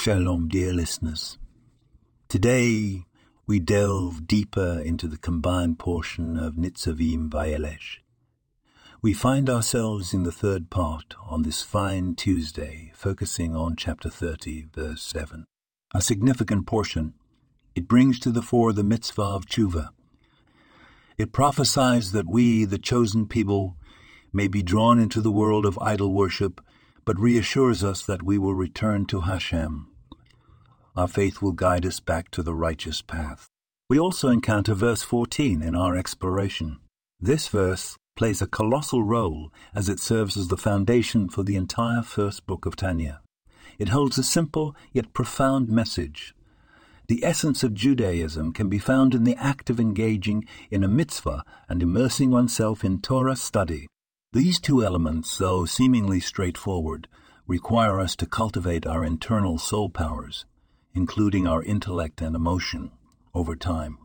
Shalom, dear listeners. Today we delve deeper into the combined portion of Nitzavim Vayelech. We find ourselves in the third part on this fine Tuesday, focusing on chapter 30, verse 7. A significant portion. It brings to the fore the mitzvah of tshuva. It prophesies that we, the chosen people, may be drawn into the world of idol worship but reassures us that we will return to Hashem. Our faith will guide us back to the righteous path. We also encounter verse 14 in our exploration. This verse plays a colossal role as it serves as the foundation for the entire first book of Tanya. It holds a simple yet profound message. The essence of Judaism can be found in the act of engaging in a mitzvah and immersing oneself in Torah study. These two elements, though seemingly straightforward, require us to cultivate our internal soul powers, including our intellect and emotion, over time.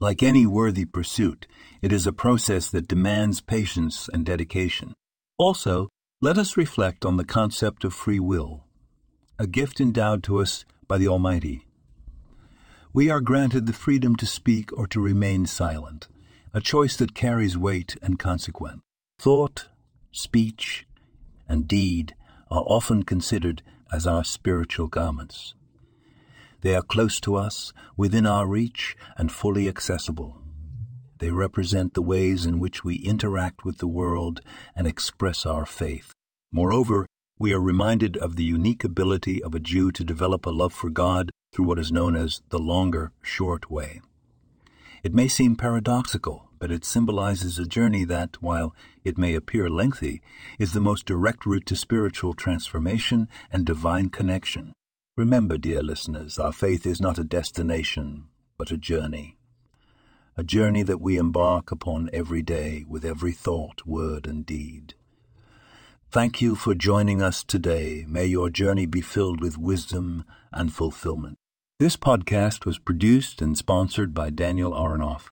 Like any worthy pursuit, it is a process that demands patience and dedication. Also, let us reflect on the concept of free will, a gift endowed to us by the Almighty. We are granted the freedom to speak or to remain silent, a choice that carries weight and consequence. Thought, speech, and deed are often considered as our spiritual garments. They are close to us, within our reach, and fully accessible. They represent the ways in which we interact with the world and express our faith. Moreover, we are reminded of the unique ability of a Jew to develop a love for God through what is known as the longer, short way. It may seem paradoxical but it symbolizes a journey that, while it may appear lengthy, is the most direct route to spiritual transformation and divine connection. Remember, dear listeners, our faith is not a destination, but a journey. A journey that we embark upon every day with every thought, word, and deed. Thank you for joining us today. May your journey be filled with wisdom and fulfillment. This podcast was produced and sponsored by Daniel Aronoff